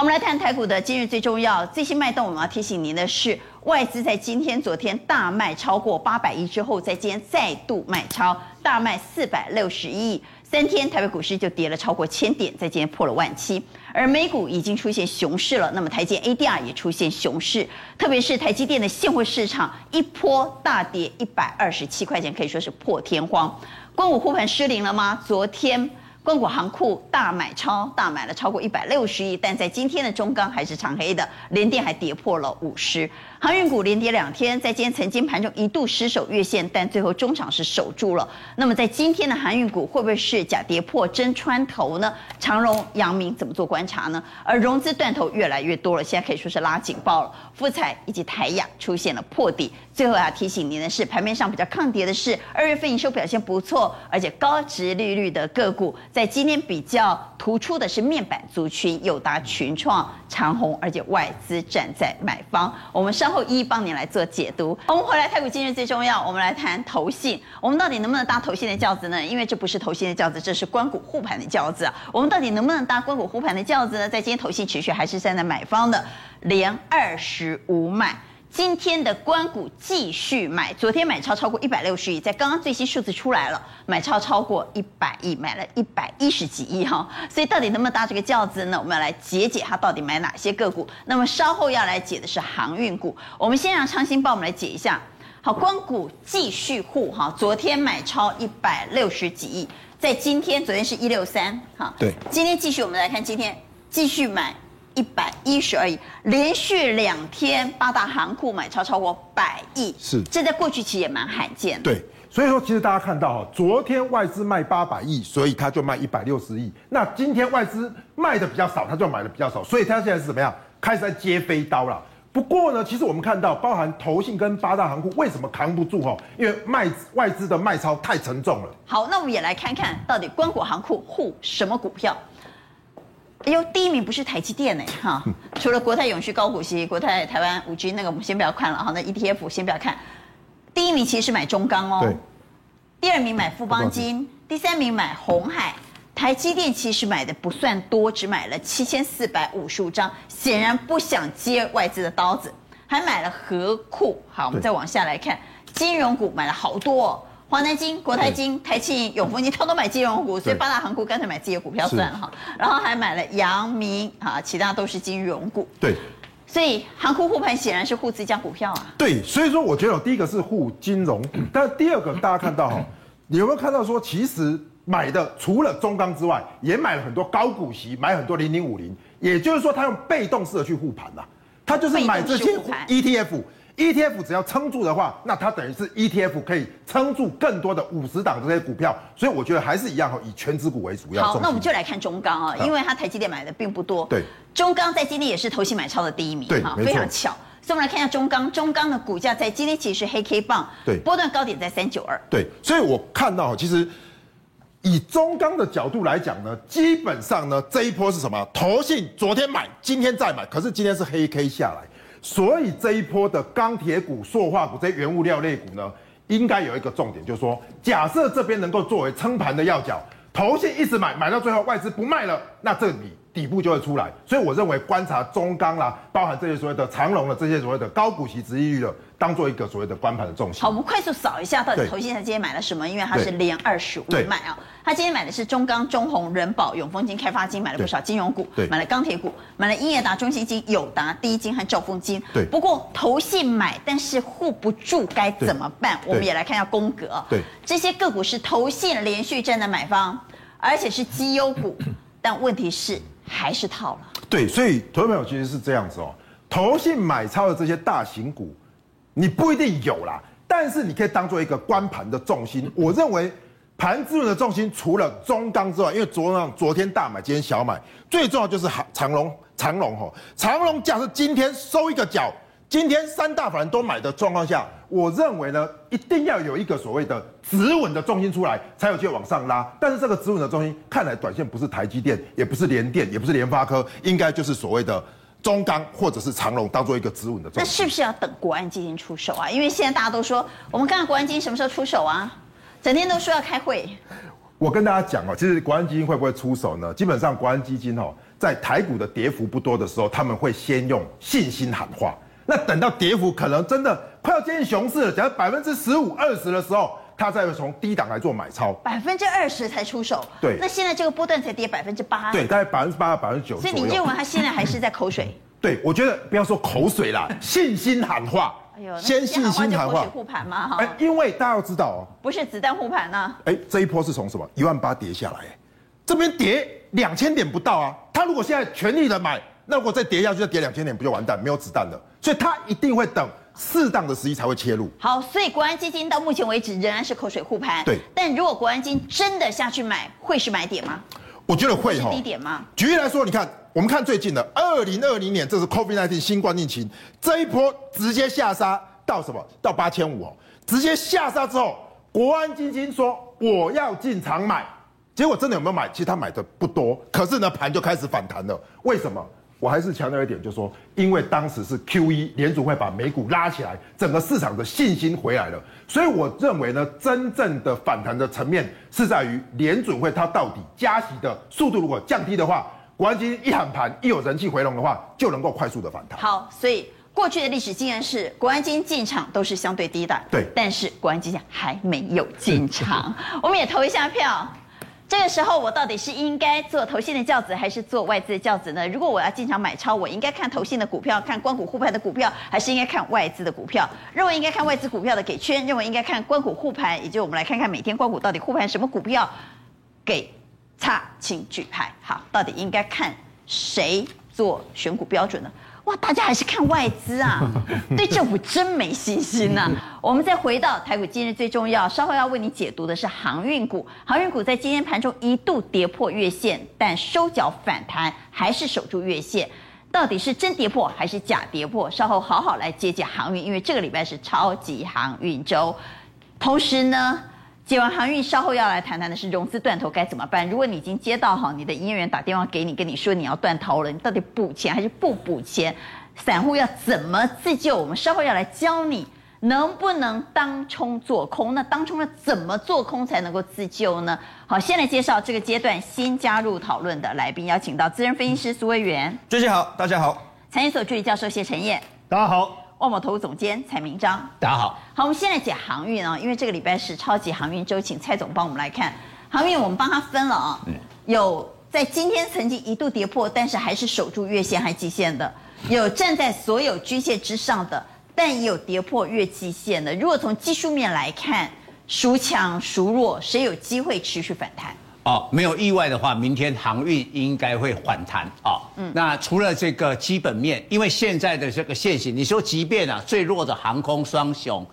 我们来谈台股的今日最重要最新脉动。我们要提醒您的是，外资在今天、昨天大卖超过八百亿之后，在今天再度买超，大卖四百六十亿。三天台北股市就跌了超过千点，在今天破了万七。而美股已经出现熊市了，那么台积 ADR 也出现熊市，特别是台积电的现货市场一波大跌一百二十七块钱，可以说是破天荒。光武护盘失灵了吗？昨天。光谷航库大买超，大买了超过一百六十亿，但在今天的中钢还是长黑的，联电还跌破了五十。航运股连跌两天，在今天曾经盘中一度失守月线，但最后中场是守住了。那么在今天的航运股会不会是假跌破真穿头呢？长荣、阳明怎么做观察呢？而融资断头越来越多了，现在可以说是拉警报了。富彩以及台亚出现了破底。最后要提醒您的是，盘面上比较抗跌的是二月份营收表现不错，而且高值利率的个股，在今天比较突出的是面板族群，友达、群创、长虹，而且外资站在买方。我们上。后一一帮你来做解读。我们回来，台股今日最重要，我们来谈投信。我们到底能不能搭投信的轿子呢？因为这不是投信的轿子，这是关谷护盘的轿子。我们到底能不能搭关谷护盘的轿子呢？在今天投信持续还是站在买方的，连二十五买。今天的关谷继续买，昨天买超超过一百六十亿，在刚刚最新数字出来了，买超超过一百亿，买了一百一十几亿哈，所以到底能不能搭这个轿子呢？我们要来解解它到底买哪些个股。那么稍后要来解的是航运股，我们先让昌兴帮我们来解一下。好，官股继续护哈，昨天买超一百六十几亿，在今天，昨天是一六三哈，对，今天继续，我们来看今天继续买。一百一十而已，连续两天八大行库买超超过百亿，是，这在过去其实也蛮罕见的。对，所以说其实大家看到哈，昨天外资卖八百亿，所以他就卖一百六十亿。那今天外资卖的比较少，他就买的比较少，所以他现在是怎么样？开始在接飞刀了。不过呢，其实我们看到，包含投信跟八大行库为什么扛不住哈？因为卖外资的卖超太沉重了。好，那我们也来看看到底关谷行库护什么股票。哎呦，第一名不是台积电呢，哈，除了国泰永续高股息、国泰台湾五 G 那个，我们先不要看了哈，那 ETF 先不要看。第一名其实是买中钢哦，第二名买富邦金，第三名买红海。台积电其实买的不算多，只买了七千四百五十五张，显然不想接外资的刀子，还买了合库。好，我们再往下来看，金融股买了好多哦。华南金、国泰金、台企、永丰金，通通买金融股，所以八大行股干脆买自己的股票算了哈。然后还买了阳明啊，其他都是金融股。对，所以航库护盘显然是护自家股票啊。对，所以说我觉得第一个是护金融股，但第二个大家看到哈，你有没有看到说，其实买的除了中钢之外，也买了很多高股息，买很多零零五零，也就是说他用被动式的去护盘呐，他就是买这些 ETF。ETF 只要撑住的话，那它等于是 ETF 可以撑住更多的五十档这些股票，所以我觉得还是一样以权值股为主要。好，那我们就来看中钢啊，因为它台积电买的并不多。对，中钢在今天也是投信买超的第一名，对，非常巧。所以我们来看一下中钢，中钢的股价在今天其实是黑 K 棒，对，波段高点在三九二。对，所以我看到其实以中钢的角度来讲呢，基本上呢这一波是什么？投信昨天买，今天再买，可是今天是黑 K 下来。所以这一波的钢铁股、塑化股这些原物料类股呢，应该有一个重点，就是说，假设这边能够作为撑盘的要角，投信一直买，买到最后外资不卖了，那这里底部就会出来。所以我认为观察中钢啦，包含这些所谓的长隆的这些所谓的高股息殖利率的。当做一个所谓的关盘的重心。好，我们快速扫一下，到底投信他今天买了什么？因为他是连二十五买啊。他今天买的是中钢、中鸿、仁宝、永丰金、开发金，买了不少金融股，买了钢铁股，买了英业达、中信金、友达、第一金和兆丰金。对。不过投信买，但是护不住，该怎么办？我们也来看一下宫格。对。这些个股是投信连续站在买方，而且是绩优股，但问题是还是套了。对，所以投资朋友其实是这样子哦，投信买超的这些大型股。你不一定有啦，但是你可以当做一个观盘的重心。我认为盘资的重心除了中钢之外，因为昨天昨天大买，今天小买，最重要就是长龙长龙哈，长龙假设今天收一个角，今天三大法人都买的状况下，我认为呢，一定要有一个所谓的止稳的重心出来，才有机会往上拉。但是这个止稳的重心，看来短线不是台积电，也不是联电，也不是联发科，应该就是所谓的。中钢或者是长荣当做一个止稳的，那是不是要等国安基金出手啊？因为现在大家都说，我们看看国安基金什么时候出手啊？整天都说要开会。我跟大家讲哦，其实国安基金会不会出手呢？基本上国安基金哦，在台股的跌幅不多的时候，他们会先用信心喊话。那等到跌幅可能真的快要接近熊市了，假如百分之十五、二十的时候，他再会从低档来做买超，百分之二十才出手。对，那现在这个波段才跌百分之八。对，大概百分之八到百分之九。所以你认为他现在还是在口水？对，我觉得不要说口水啦，信心喊话。哎呦，先信心喊话。护盘嘛哈。哎，因为大家要知道哦，不是子弹护盘呢。哎，这一波是从什么一万八跌下来，这边跌两千点不到啊。他如果现在全力的买，那如果再跌下去，再跌两千点，不就完蛋，没有子弹了。所以他一定会等适当的时机才会切入。好，所以国安基金到目前为止仍然是口水护盘。对，但如果国安基金真的下去买，会是买点吗？我觉得会哈。是低点吗？举例来说，你看。我们看最近的二零二零年，这是 COVID-19 新冠疫情这一波直接下杀到什么？到八千五哦，直接下杀之后，国安基金说我要进场买，结果真的有没有买？其实他买的不多，可是呢盘就开始反弹了。为什么？我还是强调一点，就是说，因为当时是 QE 联储会把美股拉起来，整个市场的信心回来了，所以我认为呢，真正的反弹的层面是在于联准会它到底加息的速度如果降低的话。国安基金一喊盘，一有人气回笼的话，就能够快速的反弹。好，所以过去的历史经验是，国安基金进场都是相对低的。对，但是国安基金还没有进场，我们也投一下票。这个时候，我到底是应该做投信的轿子，还是做外资的轿子呢？如果我要进场买超，我应该看投信的股票，看官股护盘的股票，还是应该看外资的股票？认为应该看外资股票的给圈，认为应该看官股护盘，以及我们来看看每天官股到底护盘什么股票，给。差，请举牌。好，到底应该看谁做选股标准呢？哇，大家还是看外资啊，对政府真没信心呐、啊。我们再回到台股，今日最重要，稍后要为你解读的是航运股。航运股在今天盘中一度跌破月线，但收脚反弹，还是守住月线。到底是真跌破还是假跌破？稍后好好来解解航运，因为这个礼拜是超级航运周。同时呢。解完航运，稍后要来谈谈的是融资断头该怎么办？如果你已经接到好，你的营业员打电话给你，跟你说你要断头了，你到底补钱还是不补钱？散户要怎么自救？我们稍后要来教你能不能当冲做空。那当冲要怎么做空才能够自救呢？好，先来介绍这个阶段新加入讨论的来宾，邀请到资深分析师苏威元，娟姐好，大家好，产业所助理教授谢晨彦，大家好。万宝投顾总监蔡明章，大家好。好，我们现在讲航运啊，因为这个礼拜是超级航运周，请蔡总帮我们来看航运。我们帮他分了啊，有在今天曾经一度跌破，但是还是守住月线还季线的；有站在所有均线之上的，但也有跌破月季线的。如果从技术面来看，孰强孰弱，谁有机会持续反弹？哦，没有意外的话，明天航运应该会反弹哦。嗯，那除了这个基本面，因为现在的这个现形，你说即便啊最弱的航空双雄，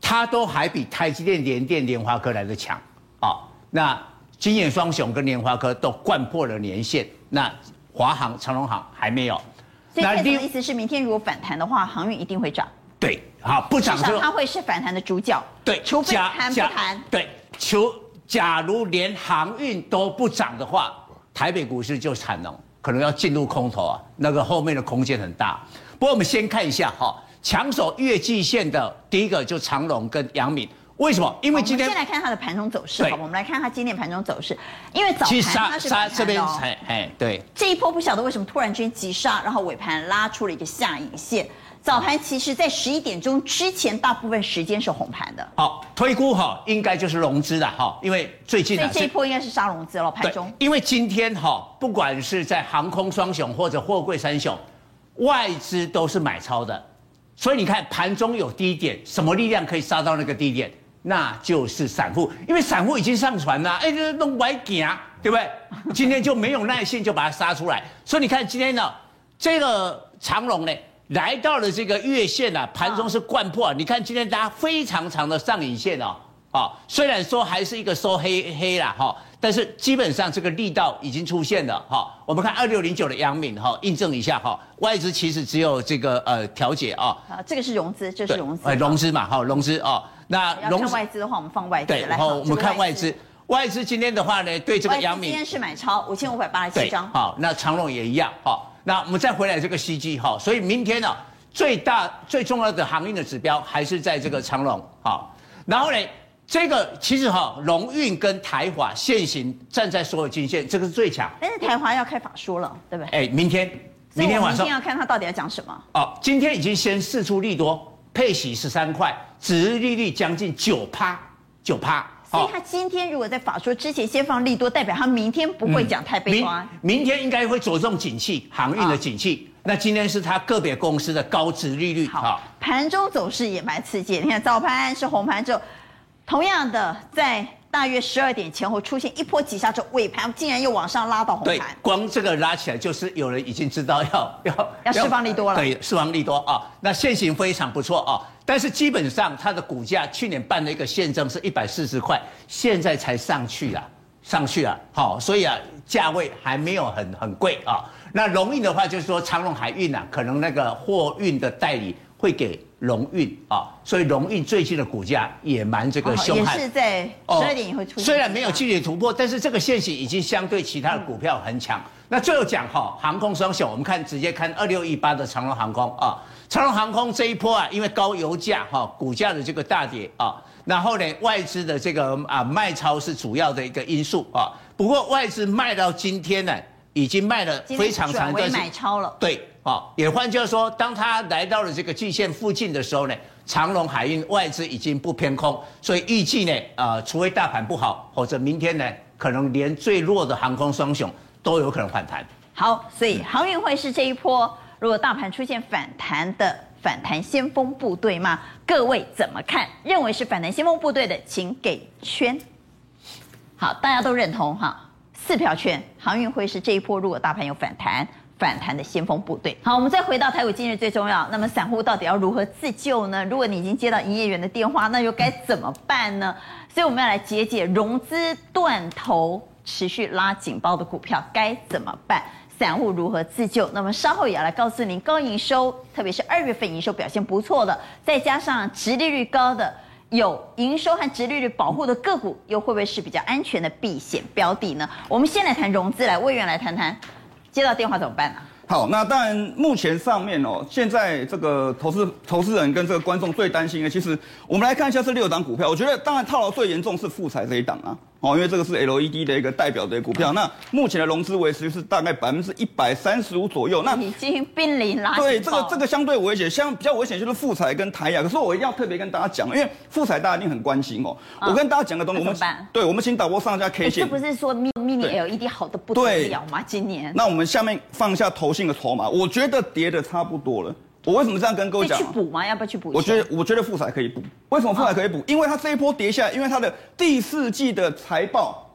它都还比台积电、联电、联华科来的强哦。那晶圆双雄跟联华科都掼破了年线，那华航、长荣航还没有。所以蔡总的意思是，明天如果反弹的话，航运一定会涨。对，好，不涨就它会是反弹的主角。对，除非谈不谈。对，求。假如连航运都不涨的话，台北股市就惨了，可能要进入空头啊，那个后面的空间很大。不过我们先看一下哈，抢手月季线的第一个就长荣跟阳明，为什么？因为今天先来看它的盘中走势，好，我们来看它今天盘中走势，因为早盘它是杀这边，哎哎，对，这一波不晓得为什么突然之间急杀，然后尾盘拉出了一个下影线。早盘其实，在十一点钟之前，大部分时间是红盘的。好，推估哈，应该就是融资的哈，因为最近所以这一波应该是杀融资了。盘中，因为今天哈，不管是在航空双雄或者货柜三雄，外资都是买超的，所以你看盘中有低点，什么力量可以杀到那个低点？那就是散户，因为散户已经上船了，哎，这弄歪行，对不对？今天就没有耐性，就把它杀出来。所以你看今天呢，这个长龙呢？来到了这个月线啊，盘中是掼破。你看今天大家非常长的上影线哦，哦，虽然说还是一个收黑黑啦哈，但是基本上这个力道已经出现了哈。我们看二六零九的阳明哈，印证一下哈，外资其实只有这个呃调节啊。啊，这个是融资，这是融资。呃，融资嘛，好，融资哦。那融资外资的话，我们放外资。对，然后我们看外资，外资今天的话呢，对这个阳明今天是买超五千五百八十七张。好，那长荣也一样哈。那我们再回来这个 CG 哈，所以明天呢，最大最重要的航运的指标还是在这个长荣哈。然后呢，这个其实哈，荣运跟台华现行站在所有均线，这个是最强。但是台华要开法说了，对不对？哎，明天，明天晚上要看他到底要讲什么。哦，今天已经先释出利多，配息十三块，殖利率将近九趴，九趴。所以他今天如果在法说之前先放利多，代表他明天不会讲太悲观。明，明天应该会着重景气，航运的景气。那今天是他个别公司的高值利率。好，盘中走势也蛮刺激。你看早盘是红盘之后。同样的，在大约十二点前后出现一波急杀之后，尾盘竟然又往上拉到红盘。对，光这个拉起来，就是有人已经知道要要要释放利多了。对，释放利多啊，那线型非常不错啊，但是基本上它的股价去年办了一个现增是一百四十块，现在才上去啊，上去啊，好，所以啊，价位还没有很很贵啊。那龙运的话，就是说长荣海运啊，可能那个货运的代理会给。龙运啊，所以龙运最近的股价也蛮这个凶悍，也是在十二点也会出现。虽然没有剧烈突破，但是这个线型已经相对其他的股票很强。嗯、那最后讲哈，航空双雄，我们看直接看二六一八的长荣航空啊，长荣航空这一波啊，因为高油价哈，股价的这个大跌啊，然后呢，外资的这个啊卖超是主要的一个因素啊。不过外资卖到今天呢，已经卖了非常长一段时间，买超了，对。啊，也换句话说，当它来到了这个季线附近的时候呢，长荣海运外资已经不偏空，所以预计呢，呃，除非大盘不好，或者明天呢，可能连最弱的航空双雄都有可能反弹。好，所以航运会是这一波如果大盘出现反弹的反弹先锋部队吗？各位怎么看？认为是反弹先锋部队的，请给圈。好，大家都认同哈，四票圈，航运会是这一波如果大盘有反弹。反弹的先锋部队。好，我们再回到台股今日最重要。那么散户到底要如何自救呢？如果你已经接到营业员的电话，那又该怎么办呢？所以我们要来解解融资断头、持续拉警报的股票该怎么办？散户如何自救？那么稍后也要来告诉您，高营收，特别是二月份营收表现不错的，再加上殖利率高的，有营收和殖利率保护的个股，又会不会是比较安全的避险标的呢？我们先来谈融资，来魏源来谈谈。接到电话怎么办呢、啊？好，那当然，目前上面哦，现在这个投资投资人跟这个观众最担心的，其实我们来看一下这六档股票，我觉得当然套牢最严重是富彩这一档啊。哦，因为这个是 LED 的一个代表的股票，那目前的融资维持是大概百分之一百三十五左右。那已经濒临了。对，这个这个相对危险，相比较危险就是富彩跟台亚。可是我一定要特别跟大家讲，因为富彩大家一定很关心哦。我跟大家讲个东西，我们对，我们请导播上一下 K 线。这不是说 mini LED 好的不得了吗？今年。那我们下面放一下投信的筹码，我觉得跌的差不多了。我为什么这样跟各位讲？去补吗？要不要去补？我觉得，我觉得富彩可以补。为什么富彩可以补？因为它这一波跌下来，因为它的第四季的财报。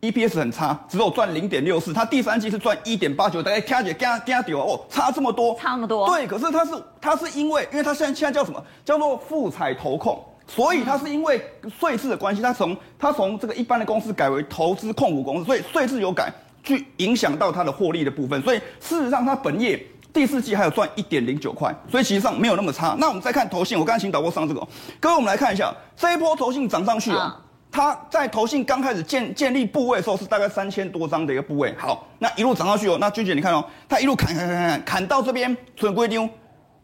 EPS 很差，只有赚零点六四。它第三季是赚一点八九，大概加起来加加掉哦，差这么多，差那么多。对，可是它是它是因为，因为它现在现在叫什么？叫做富彩投控，所以它是因为税制的关系，它从它从这个一般的公司改为投资控股公司，所以税制有改，去影响到它的获利的部分。所以事实上，它本业第四季还有赚一点零九块，所以其实上没有那么差。那我们再看投信，我刚才请导播上这个，各位我们来看一下这一波投信涨上去啊。它在投信刚开始建建立部位的时候是大概三千多张的一个部位，好，那一路涨上去哦，那君姐你看哦，它一路砍砍砍砍砍到这边，存归丢，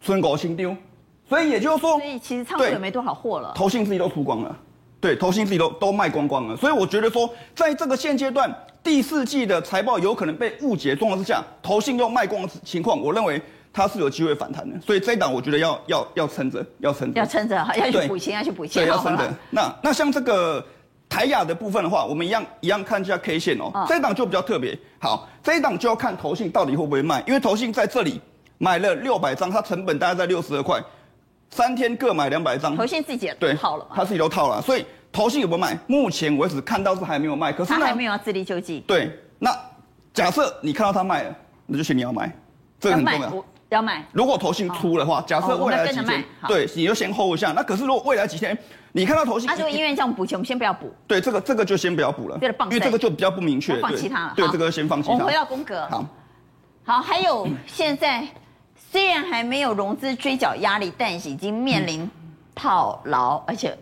存狗新丢，所以也就是说，所以其实仓库也没多少货了，投信自己都出光了，对，投信自己都都卖光光了，所以我觉得说，在这个现阶段第四季的财报有可能被误解状况之下，投信又卖光的情况，我认为它是有机会反弹的，所以这一档我觉得要要要撑着，要撑着，要撑着，要去补钱，要去补钱，对，要撑着。那那像这个。台亚的部分的话，我们一样一样看一下 K 线哦。这一档就比较特别，好，这一档就要看投信到底会不会卖，因为投信在这里买了六百张，它成本大概在六十二块，三天各买两百张。投信自己也套了，他自己都套了，所以投信有没有卖？目前为止看到是还没有卖，可是他还没有要自力救济。对，那假设你看到他卖了，那就请你要买，这个很重要。要买，如果投信出的话，假设未来几天，对，你就先 hold 一下。那可是如果未来几天，你看到投信，他说医院叫我们补钱，我们先不要补。对，这个这个就先不要补了，因为这个就比较不明确，放弃它了。对，这个先放弃它。我们回到宫格。好，好，还有现在虽然还没有融资追缴压力，但是已经面临套牢，而且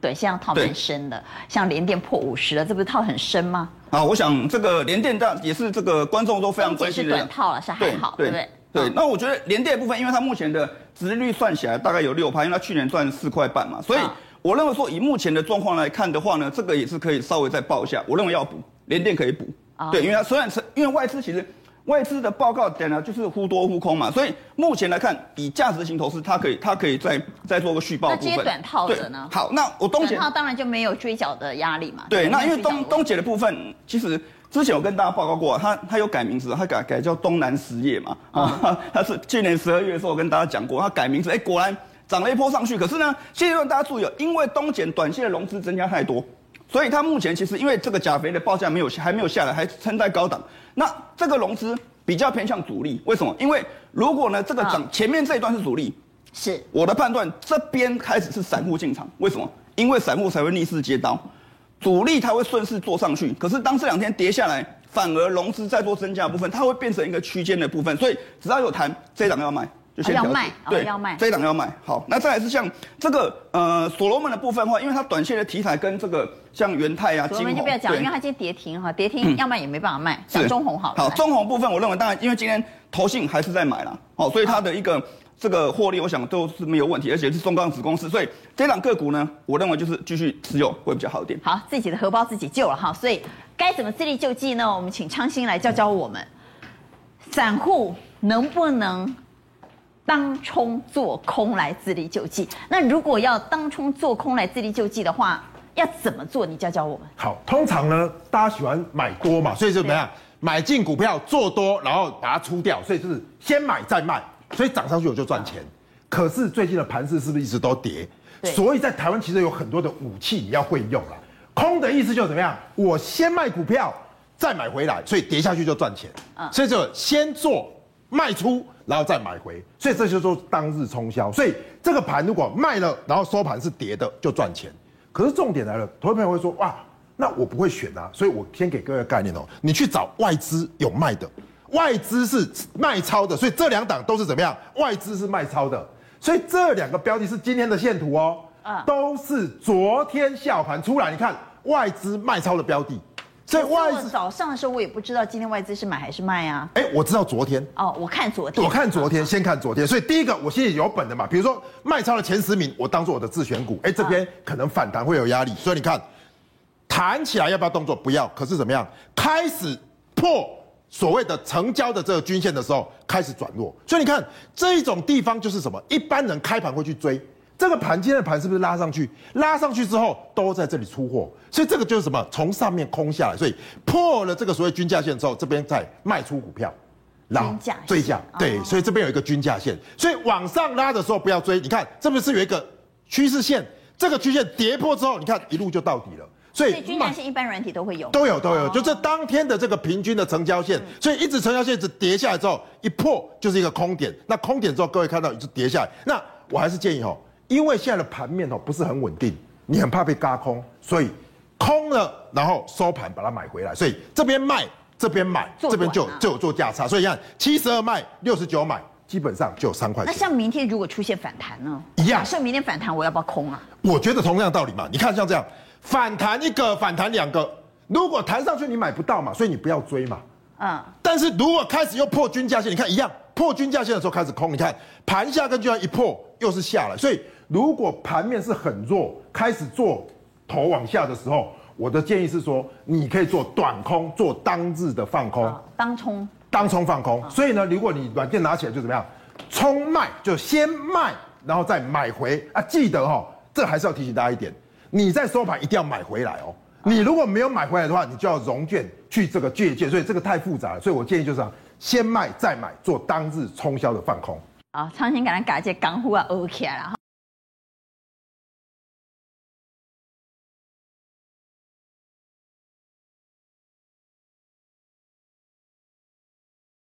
对，现在套很深的，像联电破五十了，这不是套很深吗？啊，我想这个联电大也是这个观众都非常关心的。是短套了，是还好，对不对？对，那我觉得联电部分，因为它目前的值率算起来大概有六趴，因为它去年赚四块半嘛，所以我认为说以目前的状况来看的话呢，这个也是可以稍微再报一下。我认为要补，联电可以补。啊、对，因为它虽然是因为外资其实外资的报告点呢就是忽多忽空嘛，所以目前来看以价值型投资，它可以它可以再再做个续报部分。那接短套的呢？好，那我东姐短套当然就没有追缴的压力嘛。对，那因为东东姐的部分，其实之前我跟大家报告过，它它有改名字，它改改叫东南实业嘛。啊，它是去年十二月的时候我跟大家讲过，它改名字，哎，果然。涨了一波上去，可是呢，现阶段大家注意哦，因为东减短线的融资增加太多，所以它目前其实因为这个钾肥的报价没有还没有下来，还撑在高档。那这个融资比较偏向主力，为什么？因为如果呢这个涨前面这一段是主力，是我的判断，这边开始是散户进场，为什么？因为散户才会逆势接刀，主力它会顺势做上去。可是当这两天跌下来，反而融资再做增加的部分，它会变成一个区间的部分，所以只要有弹，这一档要卖。就先要卖，对，哦、要卖，这一档要卖。好，那再来是像这个呃所罗门的部分的话，因为它短线的题材跟这个像元泰啊、所罗门就不要讲，因为它今天跌停哈，跌停要卖也没办法卖。讲、嗯、中红好。好，中红部分我认为当然，因为今天投信还是在买了，哦，所以它的一个这个获利，我想都是没有问题，而且是中钢子公司，所以这档个股呢，我认为就是继续持有会比较好一点。好，自己的荷包自己救了哈，所以该怎么自力救济呢？我们请昌兴来教教我们，散户能不能？当冲做空来自力救济，那如果要当冲做空来自力救济的话，要怎么做？你教教我们。好，通常呢，大家喜欢买多嘛，所以就怎么样？买进股票做多，然后把它出掉，所以就是先买再卖，所以涨上去我就赚钱。可是最近的盘势是不是一直都跌？所以在台湾其实有很多的武器你要会用了。空的意思就是怎么样？我先卖股票再买回来，所以跌下去就赚钱。嗯，所以就先做。卖出，然后再买回，所以这就是说当日冲销。所以这个盘如果卖了，然后收盘是跌的，就赚钱。可是重点来了，投资朋友会说：哇，那我不会选啊。所以我先给各位概念哦，你去找外资有卖的，外资是卖超的，所以这两档都是怎么样？外资是卖超的，所以这两个标的是今天的线图哦，都是昨天下盘出来，你看外资卖超的标的。所以外资早上的时候，我也不知道今天外资是买还是卖啊。哎，我知道昨天哦，我看昨天，我看昨天，先看昨天。所以第一个，我心里有本的嘛。比如说卖超的前十名，我当做我的自选股。哎，这边可能反弹会有压力，所以你看弹起来要不要动作？不要。可是怎么样？开始破所谓的成交的这个均线的时候，开始转弱。所以你看这一种地方就是什么？一般人开盘会去追。这个盘今天的盘是不是拉上去？拉上去之后都在这里出货，所以这个就是什么？从上面空下来，所以破了这个所谓均价线之后，这边再卖出股票，然后追价，对，所以这边有一个均价线，所以往上拉的时候不要追。你看这边是有一个趋势线，这个趋势线跌破之后，你看一路就到底了。所以均价线一般软体都会有，都有都有，就这当天的这个平均的成交线，所以一直成交线一直跌下来之后，一破就是一个空点。那空点之后，各位看到一直跌下来，那我还是建议哈。因为现在的盘面哦不是很稳定，你很怕被嘎空，所以空了，然后收盘把它买回来，所以这边卖，这边买，这边就就有做价差，所以你看七十二卖，六十九买，基本上就有三块钱。那像明天如果出现反弹呢？一样。假设明天反弹，我要不要空啊？我觉得同样道理嘛，你看像这样反弹一个，反弹两个，如果弹上去你买不到嘛，所以你不要追嘛。嗯。但是如果开始又破均价线，你看一样，破均价线的时候开始空，你看盘下跟均价一破又是下来，所以。如果盘面是很弱，开始做头往下的时候，我的建议是说，你可以做短空，做当日的放空，当冲，当冲放空。所以呢，如果你软件拿起来就怎么样，冲卖就先卖，然后再买回啊。记得哈、哦，这还是要提醒大家一点，你在收盘一定要买回来哦。你如果没有买回来的话，你就要融券去这个借券，所以这个太复杂了。所以我建议就是先卖再买，做当日冲销的放空。啊，昌兴给咱改这港股啊，OK 了哈。